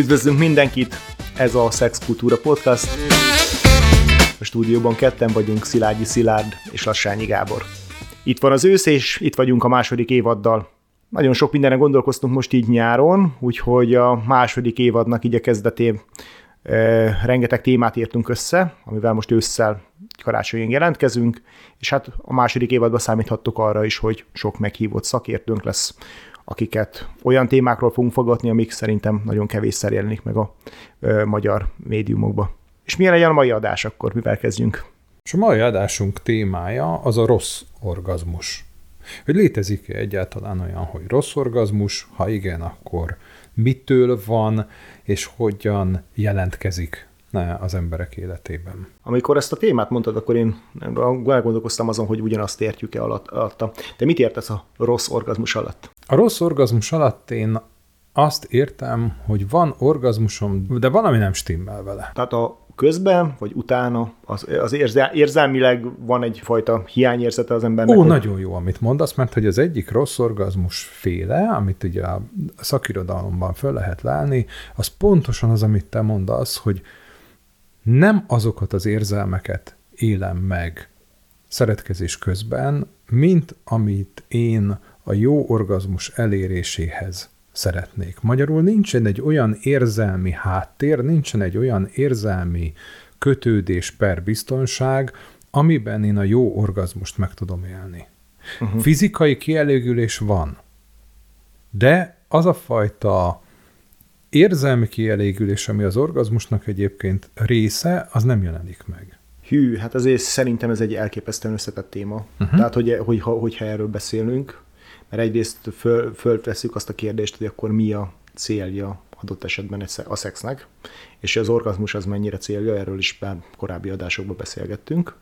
Üdvözlünk mindenkit, ez a Szexkultúra Podcast. A stúdióban ketten vagyunk, Szilágyi Szilárd és Lassányi Gábor. Itt van az ősz, és itt vagyunk a második évaddal. Nagyon sok mindenre gondolkoztunk most így nyáron, úgyhogy a második évadnak így a kezdetén e, rengeteg témát írtunk össze, amivel most ősszel karácsonyin jelentkezünk, és hát a második évadban számíthattok arra is, hogy sok meghívott szakértőnk lesz akiket olyan témákról fogunk fogadni, amik szerintem nagyon kevésszer jelenik meg a ö, magyar médiumokba. És milyen legyen a mai adás akkor, mivel kezdjünk? És a mai adásunk témája az a rossz orgazmus. Hogy létezik-e egyáltalán olyan, hogy rossz orgazmus, ha igen, akkor mitől van, és hogyan jelentkezik az emberek életében. Amikor ezt a témát mondtad, akkor én elgondolkoztam azon, hogy ugyanazt értjük-e alatta. De mit értesz a rossz orgazmus alatt? A rossz orgazmus alatt én azt értem, hogy van orgazmusom, de valami nem stimmel vele. Tehát a közben, vagy utána az, az érzel, érzelmileg van egyfajta hiányérzete az embernek? Ó, hogy... nagyon jó, amit mondasz, mert hogy az egyik rossz orgazmus féle, amit ugye a szakirodalomban föl lehet lelni, az pontosan az, amit te mondasz, hogy nem azokat az érzelmeket élem meg szeretkezés közben, mint amit én a jó orgazmus eléréséhez szeretnék. Magyarul nincsen egy olyan érzelmi háttér, nincsen egy olyan érzelmi kötődés per biztonság, amiben én a jó orgazmust meg tudom élni. Uh-huh. Fizikai kielégülés van, de az a fajta érzelmi kielégülés, ami az orgazmusnak egyébként része, az nem jelenik meg. Hű, hát azért szerintem ez egy elképesztően összetett téma. Uh-huh. Tehát, hogy, hogy, hogyha erről beszélünk, mert egyrészt föl, fölveszük azt a kérdést, hogy akkor mi a célja adott esetben a szexnek, és az orgazmus az mennyire célja, erről is már korábbi adásokban beszélgettünk.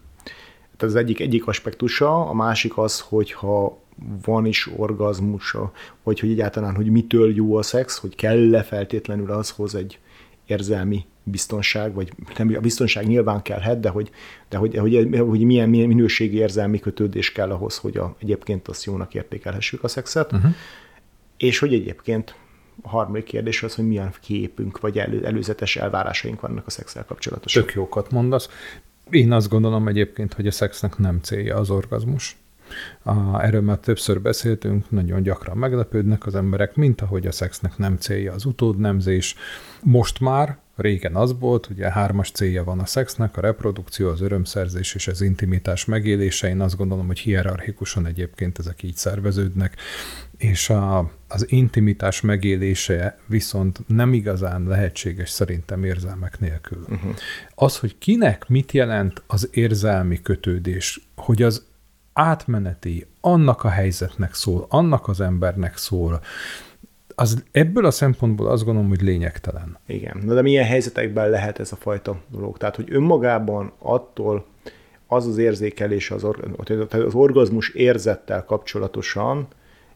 Tehát az egyik, egyik aspektusa, a másik az, hogyha van is orgazmusa, vagy hogy egyáltalán, hogy mitől jó a szex, hogy kell-e feltétlenül azhoz egy érzelmi biztonság, vagy nem, a biztonság nyilván kellhet, de hogy, de hogy, hogy, hogy milyen, milyen minőségi érzelmi kötődés kell ahhoz, hogy a, egyébként azt jónak értékelhessük a szexet, uh-huh. és hogy egyébként a harmadik kérdés az, hogy milyen képünk, vagy elő, előzetes elvárásaink vannak a szexel kapcsolatosan. Tök jókat mondasz. Én azt gondolom egyébként, hogy a szexnek nem célja az orgazmus. A, erről már többször beszéltünk, nagyon gyakran meglepődnek az emberek, mint ahogy a szexnek nem célja az utódnemzés. Most már, régen az volt, ugye hármas célja van a szexnek, a reprodukció, az örömszerzés és az intimitás megélése. Én azt gondolom, hogy hierarchikusan egyébként ezek így szerveződnek, és a, az intimitás megélése viszont nem igazán lehetséges szerintem érzelmek nélkül. Uh-huh. Az, hogy kinek mit jelent az érzelmi kötődés, hogy az átmeneti, annak a helyzetnek szól, annak az embernek szól, az ebből a szempontból azt gondolom, hogy lényegtelen. Igen, Na de milyen helyzetekben lehet ez a fajta dolog? Tehát, hogy önmagában attól az az érzékelés, az, or- az orgazmus érzettel kapcsolatosan,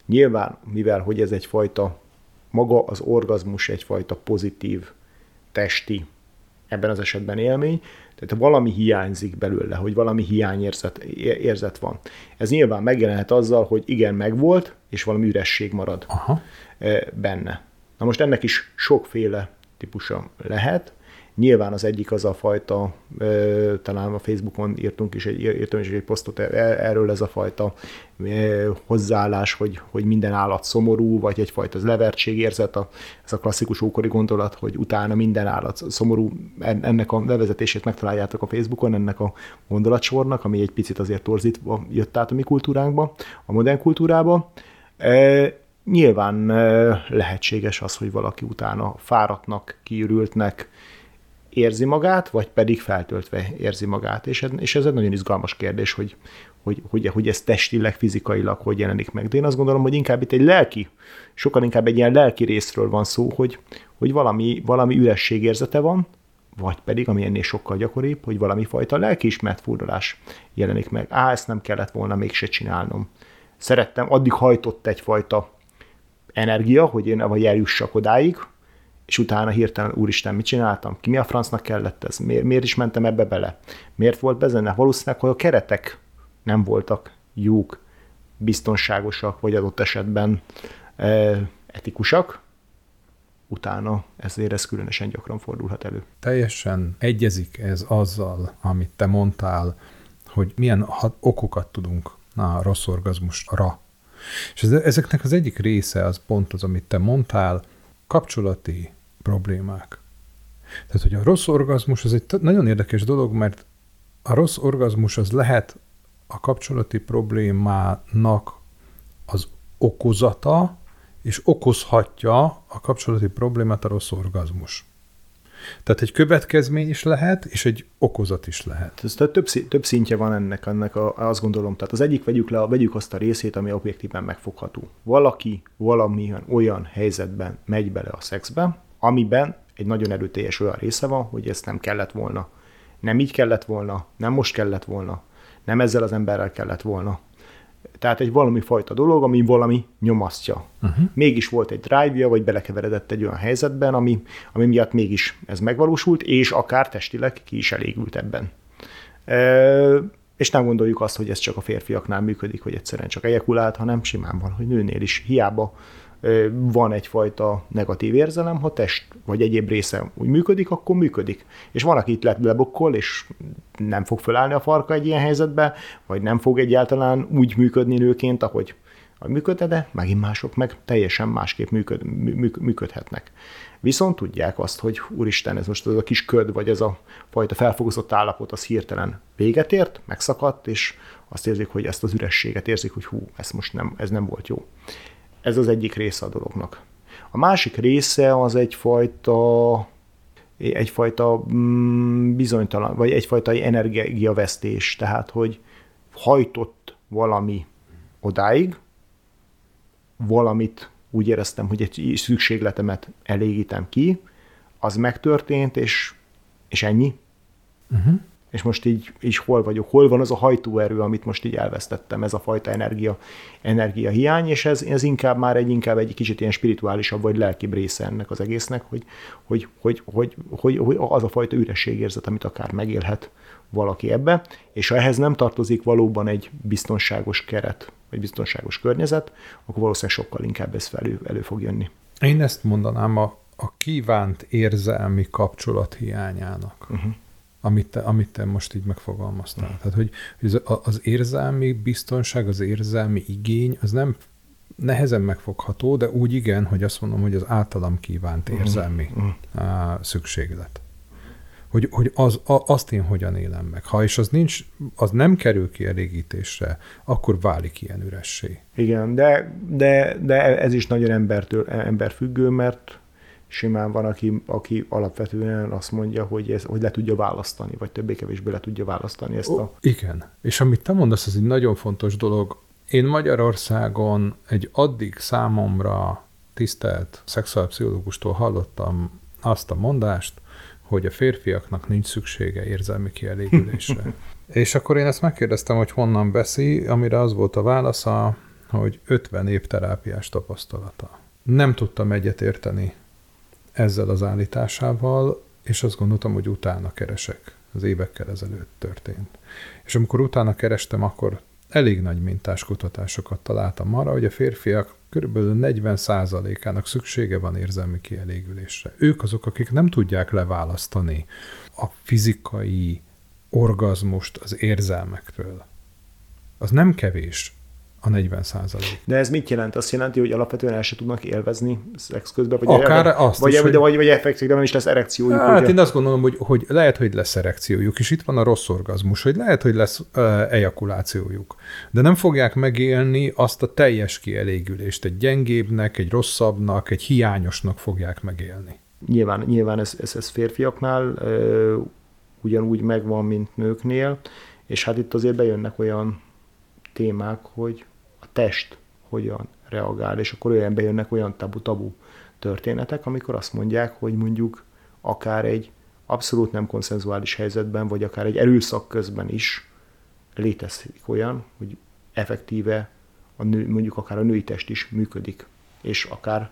nyilván, mivel hogy ez egyfajta, maga az orgazmus egyfajta pozitív testi, ebben az esetben élmény, tehát valami hiányzik belőle, hogy valami hiányérzet érzet van. Ez nyilván megjelenhet azzal, hogy igen, megvolt, és valami üresség marad Aha. E, benne. Na most ennek is sokféle típusa lehet. Nyilván az egyik az a fajta, talán a Facebookon írtunk is egy, írtam is egy posztot e, erről ez a fajta hozzáállás, hogy, hogy minden állat szomorú, vagy egyfajta levertségérzet, a, ez a klasszikus ókori gondolat, hogy utána minden állat szomorú, ennek a levezetését megtaláljátok a Facebookon, ennek a gondolatsornak, ami egy picit azért torzítva jött át a mi kultúránkba, a modern kultúrába. Nyilván lehetséges az, hogy valaki utána fáradtnak, kiürültnek, érzi magát, vagy pedig feltöltve érzi magát. És ez, és ez egy nagyon izgalmas kérdés, hogy, hogy, hogy, hogy ez testileg, fizikailag hogy jelenik meg. De én azt gondolom, hogy inkább itt egy lelki, sokkal inkább egy ilyen lelki részről van szó, hogy, hogy valami, valami ürességérzete van, vagy pedig, ami ennél sokkal gyakoribb, hogy valami fajta lelkiismert furdalás jelenik meg. Á, ezt nem kellett volna mégse csinálnom. Szerettem, addig hajtott egyfajta energia, hogy én vagy eljussak odáig, és utána hirtelen, úristen, mit csináltam? Ki mi a francnak kellett ez? Miért, miért is mentem ebbe bele? Miért volt bezenne? Valószínűleg, hogy a keretek nem voltak jók, biztonságosak, vagy adott esetben e, etikusak, utána ezért ez különösen gyakran fordulhat elő. Teljesen egyezik ez azzal, amit te mondtál, hogy milyen okokat tudunk a rossz orgazmusra. És ezeknek az egyik része az pont az, amit te mondtál, kapcsolati problémák. Tehát, hogy a rossz orgazmus az egy nagyon érdekes dolog, mert a rossz orgazmus az lehet a kapcsolati problémának az okozata, és okozhatja a kapcsolati problémát a rossz orgazmus. Tehát egy következmény is lehet, és egy okozat is lehet. Ez tehát több, több szintje van ennek, ennek a, azt gondolom. Tehát az egyik vegyük le, vegyük azt a részét, ami objektíven megfogható. Valaki valamilyen olyan helyzetben megy bele a szexbe, amiben egy nagyon erőteljes olyan része van, hogy ezt nem kellett volna. Nem így kellett volna, nem most kellett volna, nem ezzel az emberrel kellett volna. Tehát egy valami fajta dolog, ami valami nyomasztja. Uh-huh. Mégis volt egy drive-ja, vagy belekeveredett egy olyan helyzetben, ami, ami miatt mégis ez megvalósult, és akár testileg ki is elégült ebben. E, és nem gondoljuk azt, hogy ez csak a férfiaknál működik, hogy egyszerűen csak ejekulált, hanem simán van, hogy nőnél is hiába van egyfajta negatív érzelem, ha test vagy egyéb része úgy működik, akkor működik. És van, aki itt lett lebokkol, és nem fog fölállni a farka egy ilyen helyzetbe, vagy nem fog egyáltalán úgy működni nőként, ahogy működne, de megint mások meg teljesen másképp működ, működhetnek. Viszont tudják azt, hogy úristen, ez most az a kis köd, vagy ez a fajta felfogozott állapot, az hirtelen véget ért, megszakadt, és azt érzik, hogy ezt az ürességet érzik, hogy hú, ez most nem, ez nem volt jó. Ez az egyik része a dolognak. A másik része az egyfajta egyfajta mm, bizonytalan, vagy egyfajta energiavesztés, tehát hogy hajtott valami odáig, valamit úgy éreztem, hogy egy szükségletemet elégítem ki, az megtörtént, és, és ennyi. Uh-huh és most így, így hol vagyok, hol van az a hajtóerő, amit most így elvesztettem, ez a fajta energia, energia hiány, és ez, ez inkább már egy, inkább egy kicsit ilyen spirituálisabb vagy lelkibb része ennek az egésznek, hogy, hogy, hogy, hogy, hogy, hogy az a fajta ürességérzet, amit akár megélhet valaki ebbe, és ha ehhez nem tartozik valóban egy biztonságos keret, vagy biztonságos környezet, akkor valószínűleg sokkal inkább ez elő, elő fog jönni. Én ezt mondanám a, a kívánt érzelmi kapcsolat hiányának. Uh-huh amit te, amit te most így megfogalmaztál. Mm. Tehát, hogy az érzelmi biztonság, az érzelmi igény, az nem nehezen megfogható, de úgy igen, hogy azt mondom, hogy az általam kívánt mm. érzelmi mm. szükséglet. Hogy, hogy az, a, azt én hogyan élem meg. Ha és az nincs, az nem kerül ki elégítésre, akkor válik ilyen üressé. Igen, de, de, de ez is nagyon embertől, emberfüggő, mert simán van, aki, aki alapvetően azt mondja, hogy, ez, hogy le tudja választani, vagy többé-kevésbé le tudja választani ezt a... Igen, és amit te mondasz, ez egy nagyon fontos dolog. Én Magyarországon egy addig számomra tisztelt szexuálpszichológustól hallottam azt a mondást, hogy a férfiaknak nincs szüksége érzelmi kielégülésre. és akkor én ezt megkérdeztem, hogy honnan veszi, amire az volt a válasza, hogy 50 év terápiás tapasztalata. Nem tudtam egyetérteni ezzel az állításával, és azt gondoltam, hogy utána keresek. Az évekkel ezelőtt történt. És amikor utána kerestem, akkor elég nagy mintás kutatásokat találtam arra, hogy a férfiak kb. 40%-ának szüksége van érzelmi kielégülésre. Ők azok, akik nem tudják leválasztani a fizikai orgazmust az érzelmektől. Az nem kevés a 40 százalék. De ez mit jelent? Azt jelenti, hogy alapvetően el se tudnak élvezni szex közben? Vagy Akár el, azt vagy, is, vagy, vagy, vagy effektíven nem is lesz erekciójuk. Hát ugye? én azt gondolom, hogy, hogy lehet, hogy lesz erekciójuk, és itt van a rossz orgazmus, hogy lehet, hogy lesz uh, ejakulációjuk. De nem fogják megélni azt a teljes kielégülést. Egy gyengébbnek, egy rosszabbnak, egy hiányosnak fogják megélni. Nyilván, nyilván ez, ez, ez férfiaknál uh, ugyanúgy megvan, mint nőknél, és hát itt azért bejönnek olyan témák, hogy test hogyan reagál, és akkor olyan bejönnek olyan tabu-tabu történetek, amikor azt mondják, hogy mondjuk akár egy abszolút nem konszenzuális helyzetben, vagy akár egy erőszak közben is létezik olyan, hogy effektíve a nő, mondjuk akár a női test is működik, és akár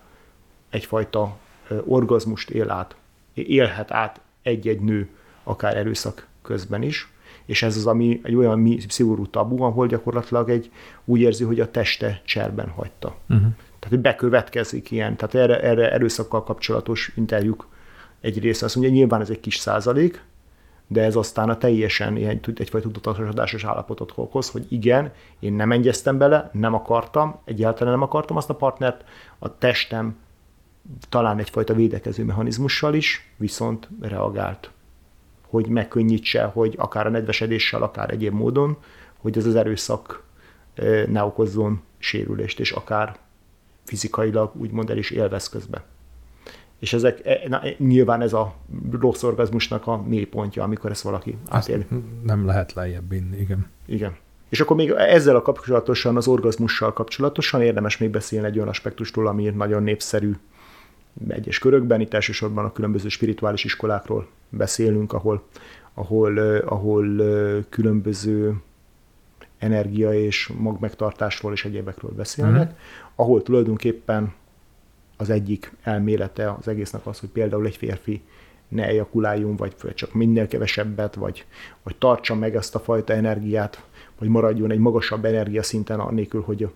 egyfajta orgazmust él át, élhet át egy-egy nő, akár erőszak közben is, és ez az, ami egy olyan szigorú tabu, ahol gyakorlatilag egy úgy érzi, hogy a teste cserben hagyta. Uh-huh. Tehát, hogy bekövetkezik ilyen, tehát erre, erre erőszakkal kapcsolatos interjúk egy része azt mondja, nyilván ez egy kis százalék, de ez aztán a teljesen ilyen, egyfajta tudatosodásos állapotot okoz, hogy igen, én nem egyeztem bele, nem akartam, egyáltalán nem akartam azt a partnert, a testem talán egyfajta védekező mechanizmussal is, viszont reagált, hogy megkönnyítse, hogy akár a nedvesedéssel, akár egyéb módon, hogy ez az erőszak ne okozzon sérülést, és akár fizikailag úgymond el is élvez közben. És ezek, e, na, e, nyilván ez a rossz orgazmusnak a mélypontja, amikor ezt valaki átéli. Nem lehet lejjebb inni, igen. Igen. És akkor még ezzel a kapcsolatosan, az orgazmussal kapcsolatosan érdemes még beszélni egy olyan aspektustól, ami nagyon népszerű egyes körökben, itt elsősorban a különböző spirituális iskolákról beszélünk, ahol, ahol, ahol különböző energia és magmegtartásról és egyébekről beszélnek, uh-huh. ahol tulajdonképpen az egyik elmélete az egésznek az, hogy például egy férfi ne ejakuláljon, vagy csak minél kevesebbet, vagy, vagy tartsa meg ezt a fajta energiát, vagy maradjon egy magasabb energiaszinten annélkül, hogy,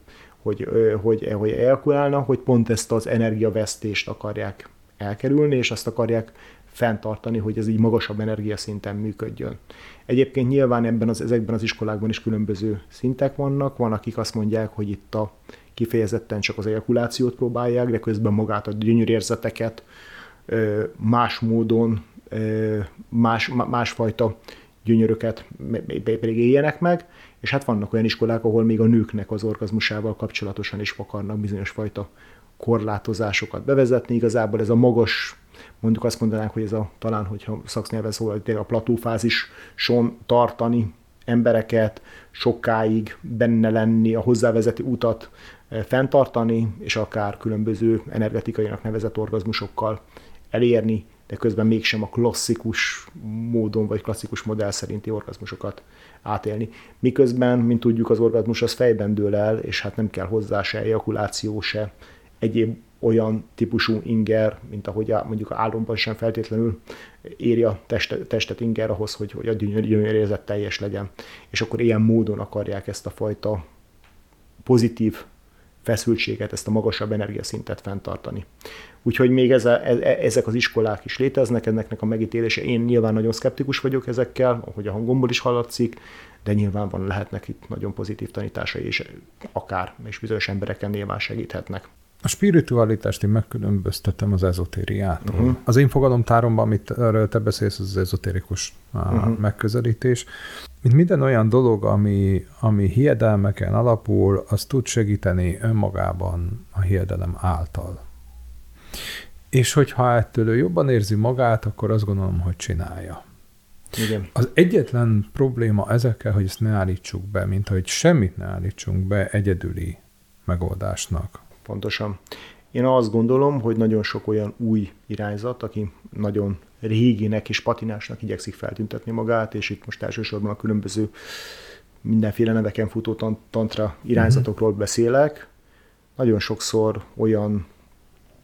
hogy, hogy, hogy ejakulálna, hogy pont ezt az energiavesztést akarják elkerülni, és azt akarják fenntartani, hogy ez így magasabb energiaszinten működjön. Egyébként nyilván ebben az, ezekben az iskolákban is különböző szintek vannak, van, akik azt mondják, hogy itt a kifejezetten csak az ejakulációt próbálják, de közben magát a gyönyörérzeteket más módon, más, másfajta gyönyöröket pedig éljenek meg, és hát vannak olyan iskolák, ahol még a nőknek az orgazmusával kapcsolatosan is akarnak bizonyos fajta korlátozásokat bevezetni. Igazából ez a magas, mondjuk azt mondanánk, hogy ez a talán, hogyha szaknyelven szól, a platófázison tartani embereket, sokáig benne lenni, a hozzávezető utat fenntartani, és akár különböző energetikainak nevezett orgazmusokkal elérni, de közben mégsem a klasszikus módon vagy klasszikus modell szerinti orgazmusokat átélni. Miközben, mint tudjuk, az orgazmus az fejben dől el, és hát nem kell hozzá se ejakuláció, se egyéb olyan típusú inger, mint ahogy a, mondjuk a álomban sem feltétlenül éri a testet, testet inger ahhoz, hogy, hogy a gyönyörérzet teljes legyen. És akkor ilyen módon akarják ezt a fajta pozitív feszültséget, ezt a magasabb energiaszintet fenntartani. Úgyhogy még ez a, e, e, ezek az iskolák is léteznek, ennek a megítélése. Én nyilván nagyon szkeptikus vagyok ezekkel, ahogy a hangomból is hallatszik, de nyilván van lehetnek itt nagyon pozitív tanításai, és akár, és bizonyos embereken nyilván segíthetnek. A spiritualitást én megkülönböztetem az ezotériától. Uh-huh. Az én fogalomtáromban, amit erről te beszélsz, az, az ezotérikus uh-huh. megközelítés. Mint minden olyan dolog, ami, ami hiedelmeken alapul, az tud segíteni önmagában a hiedelem által. És hogyha ettől ő jobban érzi magát, akkor azt gondolom, hogy csinálja. Igen. Az egyetlen probléma ezekkel, hogy ezt ne állítsuk be, mint hogy semmit ne állítsunk be egyedüli megoldásnak. Pontosan. Én azt gondolom, hogy nagyon sok olyan új irányzat, aki nagyon réginek és patinásnak igyekszik feltüntetni magát, és itt most elsősorban a különböző mindenféle neveken futó tantra irányzatokról mhm. beszélek. Nagyon sokszor olyan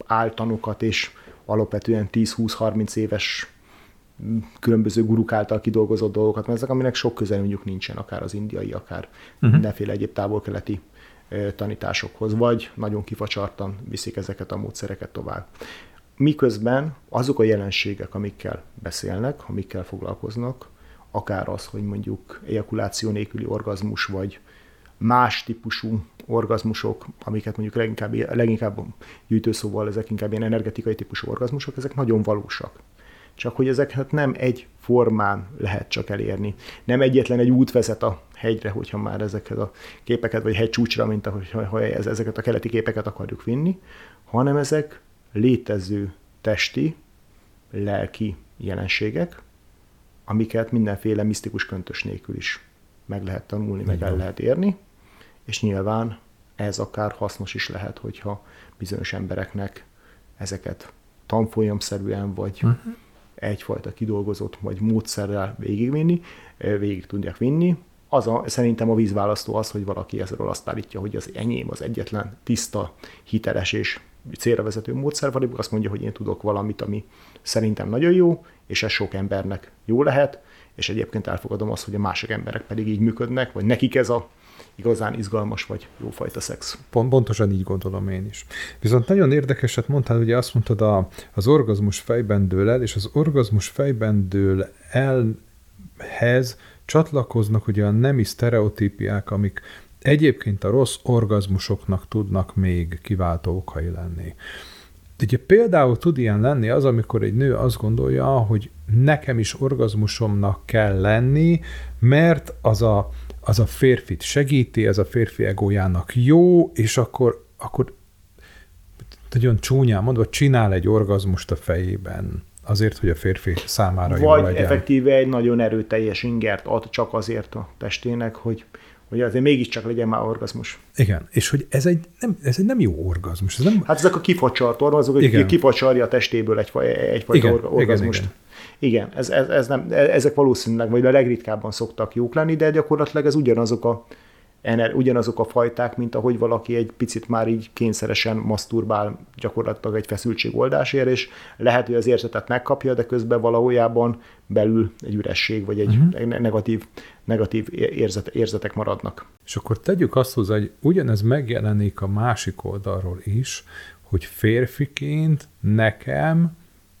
áltanokat és alapvetően 10-20-30 éves különböző guruk által kidolgozott dolgokat, mert ezek, aminek sok köze mondjuk nincsen, akár az indiai, akár uh-huh. mindenféle egyéb távol-keleti tanításokhoz, vagy nagyon kifacsartan viszik ezeket a módszereket tovább. Miközben azok a jelenségek, amikkel beszélnek, amikkel foglalkoznak, akár az, hogy mondjuk ejakuláció nélküli orgazmus, vagy más típusú orgazmusok, amiket mondjuk leginkább, leginkább gyűjtőszóval ezek inkább ilyen energetikai típusú orgazmusok, ezek nagyon valósak. Csak hogy ezeket nem egy formán lehet csak elérni. Nem egyetlen egy út vezet a hegyre, hogyha már ezeket a képeket, vagy hegycsúcsra, mint ahogy ha ezeket a keleti képeket akarjuk vinni, hanem ezek létező testi, lelki jelenségek, amiket mindenféle misztikus köntös nélkül is meg lehet tanulni, meg el lehet érni, és nyilván ez akár hasznos is lehet, hogyha bizonyos embereknek ezeket tanfolyamszerűen, vagy uh-huh. egyfajta kidolgozott, vagy módszerrel végigvinni, végig tudják vinni. Az a, szerintem a vízválasztó az, hogy valaki ezzel azt állítja, hogy az enyém az egyetlen tiszta, hiteles és célra vezető módszer, vagy azt mondja, hogy én tudok valamit, ami szerintem nagyon jó, és ez sok embernek jó lehet, és egyébként elfogadom azt, hogy a másik emberek pedig így működnek, vagy nekik ez a igazán izgalmas vagy jófajta szex. Pont, pontosan így gondolom én is. Viszont nagyon érdekeset mondtál, ugye azt mondtad, a, az orgazmus fejben dől el, és az orgazmus fejben dől elhez csatlakoznak ugye a nemi sztereotípiák, amik egyébként a rossz orgazmusoknak tudnak még kiváltó okai lenni. Ugye például tud ilyen lenni az, amikor egy nő azt gondolja, hogy nekem is orgazmusomnak kell lenni, mert az a, az a férfit segíti, ez a férfi egójának jó, és akkor, akkor nagyon csúnyán mondva, csinál egy orgazmust a fejében azért, hogy a férfi számára Vagy jó legyen. effektíve egy nagyon erőteljes ingert ad csak azért a testének, hogy hogy azért mégiscsak legyen már orgazmus. Igen, és hogy ez egy nem, ez egy nem jó orgazmus. Ez nem... Hát ezek a kifacsart orgazmusok, hogy kifacsarja a testéből egy, egyfajta igen, orgazmust. Igen, igen. igen ez, ez, ez nem, ezek valószínűleg, vagy a legritkábban szoktak jók lenni, de gyakorlatilag ez ugyanazok a ener, ugyanazok a fajták, mint ahogy valaki egy picit már így kényszeresen maszturbál gyakorlatilag egy feszültségoldásért, és lehet, hogy az érzetet megkapja, de közben valahójában belül egy üresség, vagy egy uh-huh. negatív, negatív érzet, érzetek maradnak. És akkor tegyük azt hozzá, hogy ugyanez megjelenik a másik oldalról is, hogy férfiként nekem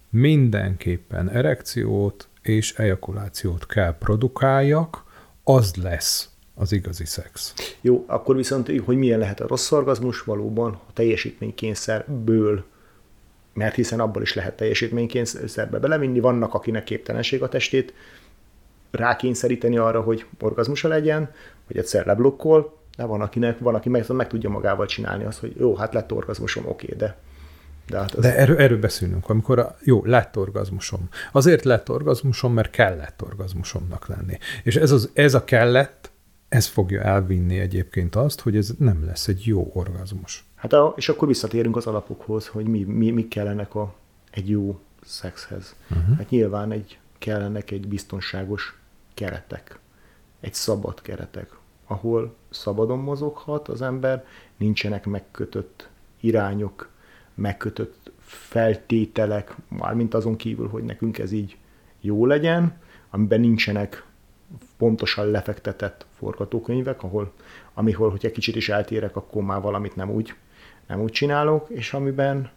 mindenképpen erekciót és ejakulációt kell produkáljak, az lesz az igazi szex. Jó, akkor viszont, hogy milyen lehet a rossz orgazmus, valóban a teljesítménykényszerből mert hiszen abból is lehet teljesítménykényszerbe belevinni, vannak, akinek képtelenség a testét rákényszeríteni arra, hogy orgazmusa legyen, hogy egyszer leblokkol, de van, akinek, van, aki meg, meg tudja magával csinálni azt, hogy jó, hát lett orgazmusom, oké, de de, hát az... De erről, erről beszélünk, amikor a, jó, lett orgazmusom. Azért lett orgazmusom, mert kellett orgazmusomnak lenni. És ez, az, ez a kellett, ez fogja elvinni egyébként azt, hogy ez nem lesz egy jó orgazmus. Hát a, és akkor visszatérünk az alapokhoz, hogy mi, mi, mi kellenek a, egy jó szexhez. Uh-huh. Hát nyilván egy, kellenek egy biztonságos keretek, egy szabad keretek, ahol szabadon mozoghat az ember, nincsenek megkötött irányok, megkötött feltételek, mármint azon kívül, hogy nekünk ez így jó legyen, amiben nincsenek pontosan lefektetett forgatókönyvek, ahol, amihol, hogyha kicsit is eltérek, akkor már valamit nem úgy, nem úgy csinálok, és amiben,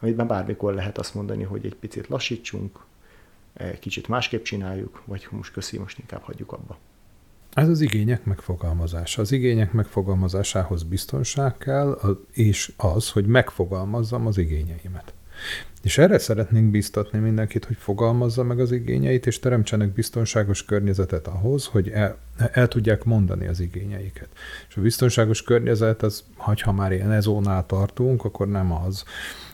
amiben bármikor lehet azt mondani, hogy egy picit lassítsunk, egy kicsit másképp csináljuk, vagy most köszi, most inkább hagyjuk abba. Ez az igények megfogalmazása. Az igények megfogalmazásához biztonság kell, és az, hogy megfogalmazzam az igényeimet. És erre szeretnénk biztatni mindenkit, hogy fogalmazza meg az igényeit, és teremtsenek biztonságos környezetet ahhoz, hogy el, el tudják mondani az igényeiket. És a biztonságos környezet, az, ha már ilyen ezónál tartunk, akkor nem az,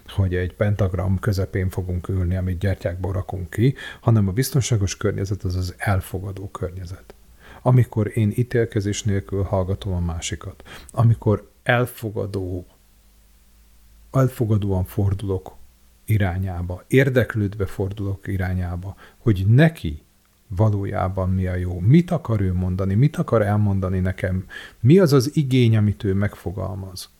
hogy egy pentagram közepén fogunk ülni, amit gyertyákból rakunk ki, hanem a biztonságos környezet az az elfogadó környezet. Amikor én ítélkezés nélkül hallgatom a másikat, amikor elfogadó, elfogadóan fordulok irányába, érdeklődve fordulok irányába, hogy neki valójában mi a jó, mit akar ő mondani, mit akar elmondani nekem, mi az az igény, amit ő megfogalmaz.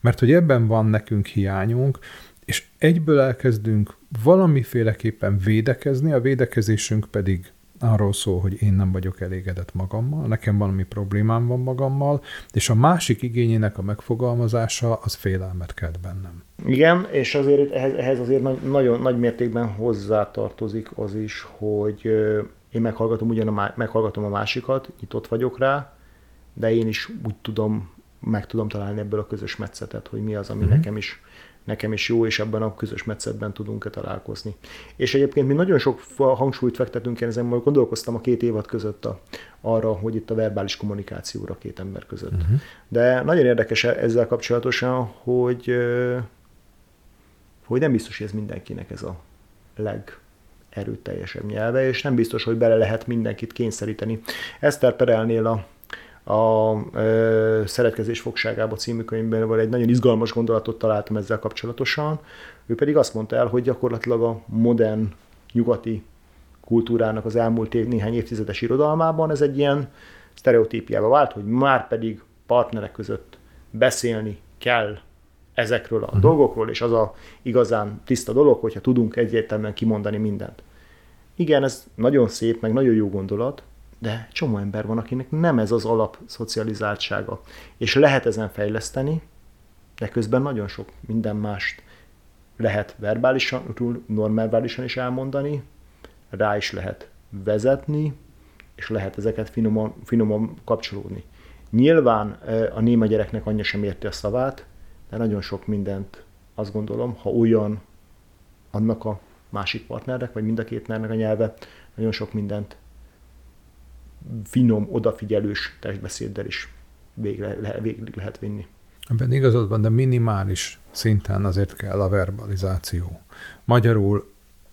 Mert hogy ebben van nekünk hiányunk, és egyből elkezdünk valamiféleképpen védekezni, a védekezésünk pedig arról szól, hogy én nem vagyok elégedett magammal, nekem valami problémám van magammal, és a másik igényének a megfogalmazása az félelmet kelt bennem. Igen, és azért ehhez, ehhez azért nagy, nagyon nagy mértékben hozzátartozik az is, hogy én meghallgatom ugyan a, meghallgatom a másikat, nyitott vagyok rá, de én is úgy tudom, meg tudom találni ebből a közös metszetet, hogy mi az, ami uh-huh. nekem is nekem is jó, és ebben a közös metszetben tudunk-e találkozni. És egyébként mi nagyon sok hangsúlyt fektetünk, én ezen majd gondolkoztam a két évad között a, arra, hogy itt a verbális kommunikációra két ember között. Uh-huh. De nagyon érdekes ezzel kapcsolatosan, hogy, hogy nem biztos, hogy ez mindenkinek ez a legerőteljesebb nyelve, és nem biztos, hogy bele lehet mindenkit kényszeríteni. Eszter Perelnél a a ö, Szeretkezés fogságába című könyvben vagy egy nagyon izgalmas gondolatot találtam ezzel kapcsolatosan. Ő pedig azt mondta el, hogy gyakorlatilag a modern nyugati kultúrának az elmúlt év, néhány évtizedes irodalmában ez egy ilyen sztereotípiába vált, hogy már pedig partnerek között beszélni kell ezekről a uh-huh. dolgokról, és az a igazán tiszta dolog, hogyha tudunk egyértelműen kimondani mindent. Igen, ez nagyon szép, meg nagyon jó gondolat, de csomó ember van, akinek nem ez az alap szocializáltsága. És lehet ezen fejleszteni, de közben nagyon sok minden mást lehet verbálisan, normálisan is elmondani, rá is lehet vezetni, és lehet ezeket finoman, finoman kapcsolódni. Nyilván a néma gyereknek anyja sem érti a szavát, de nagyon sok mindent azt gondolom, ha olyan annak a másik partnernek, vagy mind a két a nyelve, nagyon sok mindent finom, odafigyelős testbeszéddel is végre, végig lehet vinni. Ebben igazad van, de minimális szinten azért kell a verbalizáció. Magyarul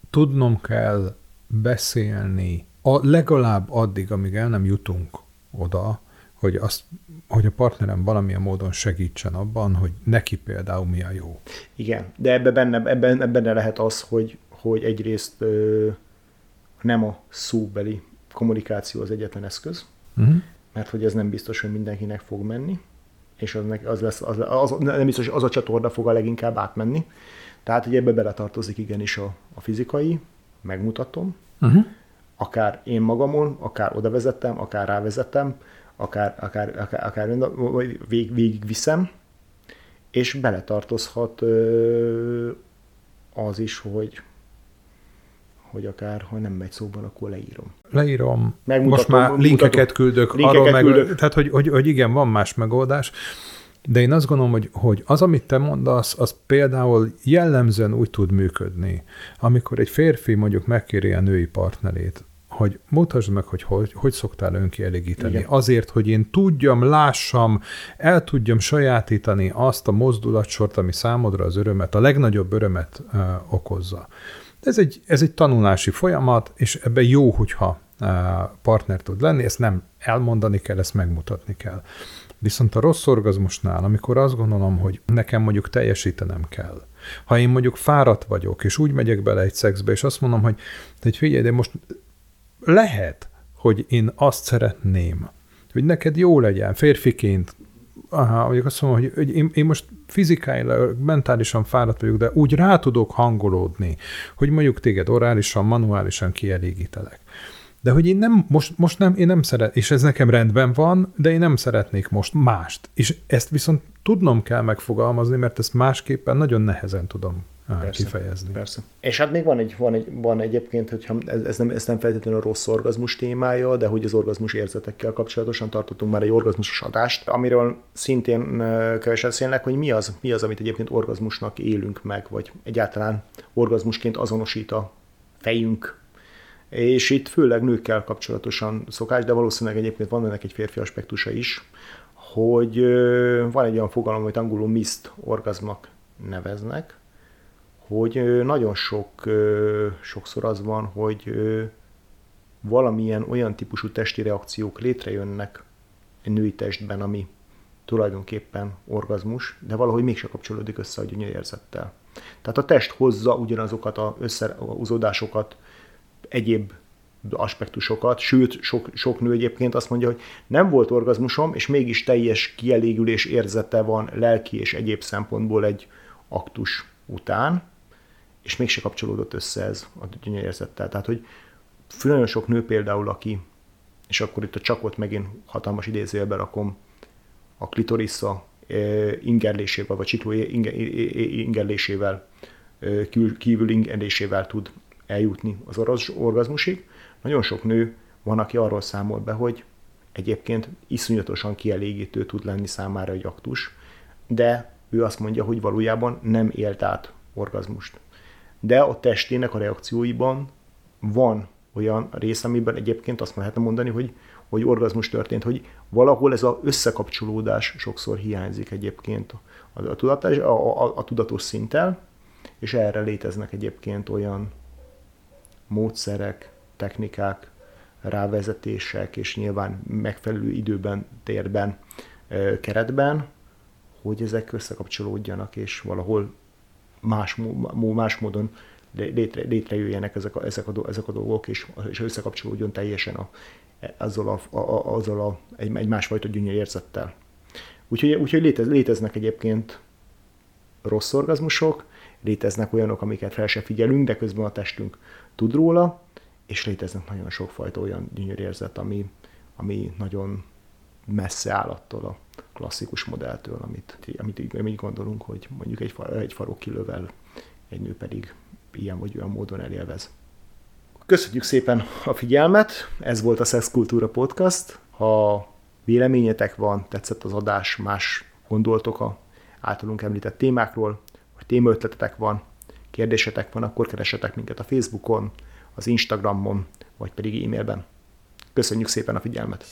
tudnom kell beszélni a, legalább addig, amíg el nem jutunk oda, hogy, azt, hogy a partnerem valamilyen módon segítsen abban, hogy neki például mi a jó. Igen, de ebben benne, ebben, ebben lehet az, hogy, hogy egyrészt ö, nem a szóbeli kommunikáció az egyetlen eszköz, uh-huh. mert hogy ez nem biztos, hogy mindenkinek fog menni, és az, az lesz, az, az, nem biztos, hogy az a csatorna fog a leginkább átmenni. Tehát, hogy ebbe beletartozik igenis a, a fizikai, megmutatom, uh-huh. akár én magamon, akár oda vezettem, akár rávezettem, akár, akár, akár, akár vég, végigviszem, és beletartozhat ö, az is, hogy hogy akár, ha nem megy szóban, akkor leírom. Leírom. Most már linkeket küldök. Linkeket arról küldök. Meg, tehát, hogy, hogy, hogy igen, van más megoldás. De én azt gondolom, hogy, hogy az, amit te mondasz, az például jellemzően úgy tud működni, amikor egy férfi mondjuk megkéri a női partnerét, hogy mutasd meg, hogy hogy, hogy szoktál önkielégíteni. Igen. Azért, hogy én tudjam, lássam, el tudjam sajátítani azt a mozdulatsort, ami számodra az örömet, a legnagyobb örömet uh, okozza. Ez egy, ez egy tanulási folyamat, és ebben jó, hogyha uh, partner tud lenni, ezt nem elmondani kell, ezt megmutatni kell. Viszont a rossz orgazmusnál, amikor azt gondolom, hogy nekem mondjuk teljesítenem kell, ha én mondjuk fáradt vagyok, és úgy megyek bele egy szexbe, és azt mondom, hogy, hogy figyelj, de most lehet, hogy én azt szeretném, hogy neked jó legyen férfiként, aha, mondjuk azt mondom, hogy, hogy én, én most fizikailag, mentálisan fáradt vagyok, de úgy rá tudok hangolódni, hogy mondjuk téged orálisan, manuálisan kielégítelek. De hogy én nem, most, most nem, én nem szeret, és ez nekem rendben van, de én nem szeretnék most mást. És ezt viszont tudnom kell megfogalmazni, mert ezt másképpen nagyon nehezen tudom persze, kifejezni. Persze. És hát még van, egy, van, egy, van egyébként, hogyha ez, ez, nem, ez nem feltétlenül a rossz orgazmus témája, de hogy az orgazmus érzetekkel kapcsolatosan tartottunk már egy orgazmusos adást, amiről szintén kevesen szélnek, hogy mi az, mi az, amit egyébként orgazmusnak élünk meg, vagy egyáltalán orgazmusként azonosít a fejünk, és itt főleg nőkkel kapcsolatosan szokás, de valószínűleg egyébként van ennek egy férfi aspektusa is, hogy van egy olyan fogalom, amit angolul mist orgazmnak neveznek, hogy nagyon sok, sokszor az van, hogy valamilyen olyan típusú testi reakciók létrejönnek egy női testben, ami tulajdonképpen orgazmus, de valahogy mégse kapcsolódik össze a gyönyörérzettel. Tehát a test hozza ugyanazokat a összehúzódásokat, egyéb aspektusokat, sőt, sok, sok nő egyébként azt mondja, hogy nem volt orgazmusom, és mégis teljes kielégülés érzete van lelki és egyéb szempontból egy aktus után, és mégse kapcsolódott össze ez a gyönyörérzettel. Tehát, hogy nagyon sok nő például, aki, és akkor itt a csakot megint hatalmas idézőjelbe rakom, a klitorissza ingerlésével, vagy csikló ingerlésével, kívül ingerlésével tud eljutni az orgazmusig. Nagyon sok nő van, aki arról számol be, hogy egyébként iszonyatosan kielégítő tud lenni számára egy aktus, de ő azt mondja, hogy valójában nem élt át orgazmust de a testének a reakcióiban van olyan rész, amiben egyébként azt lehetne mondani, hogy, hogy orgazmus történt, hogy valahol ez az összekapcsolódás sokszor hiányzik egyébként a, a, a, a, a tudatos szinttel, és erre léteznek egyébként olyan módszerek, technikák, rávezetések, és nyilván megfelelő időben, térben, keretben, hogy ezek összekapcsolódjanak, és valahol más, más módon létre, létrejöjjenek ezek a, ezek, a, ezek a dolgok, és, és összekapcsolódjon teljesen a, azzal, a, a, azzal a, egy, egy másfajta érzettel. Úgyhogy, úgyhogy létez, léteznek egyébként rossz orgazmusok, léteznek olyanok, amiket fel se figyelünk, de közben a testünk tud róla, és léteznek nagyon sokfajta olyan gyönyörérzet, ami, ami nagyon messze áll attól a klasszikus modelltől, amit, amit, amit gondolunk, hogy mondjuk egy, egy farok kilövel, egy nő pedig ilyen vagy olyan módon elélvez. Köszönjük szépen a figyelmet, ez volt a Szexkultúra Podcast. Ha véleményetek van, tetszett az adás, más gondoltok a általunk említett témákról, vagy témaötletetek van, kérdésetek van, akkor keresetek minket a Facebookon, az Instagramon, vagy pedig e-mailben. Köszönjük szépen a figyelmet!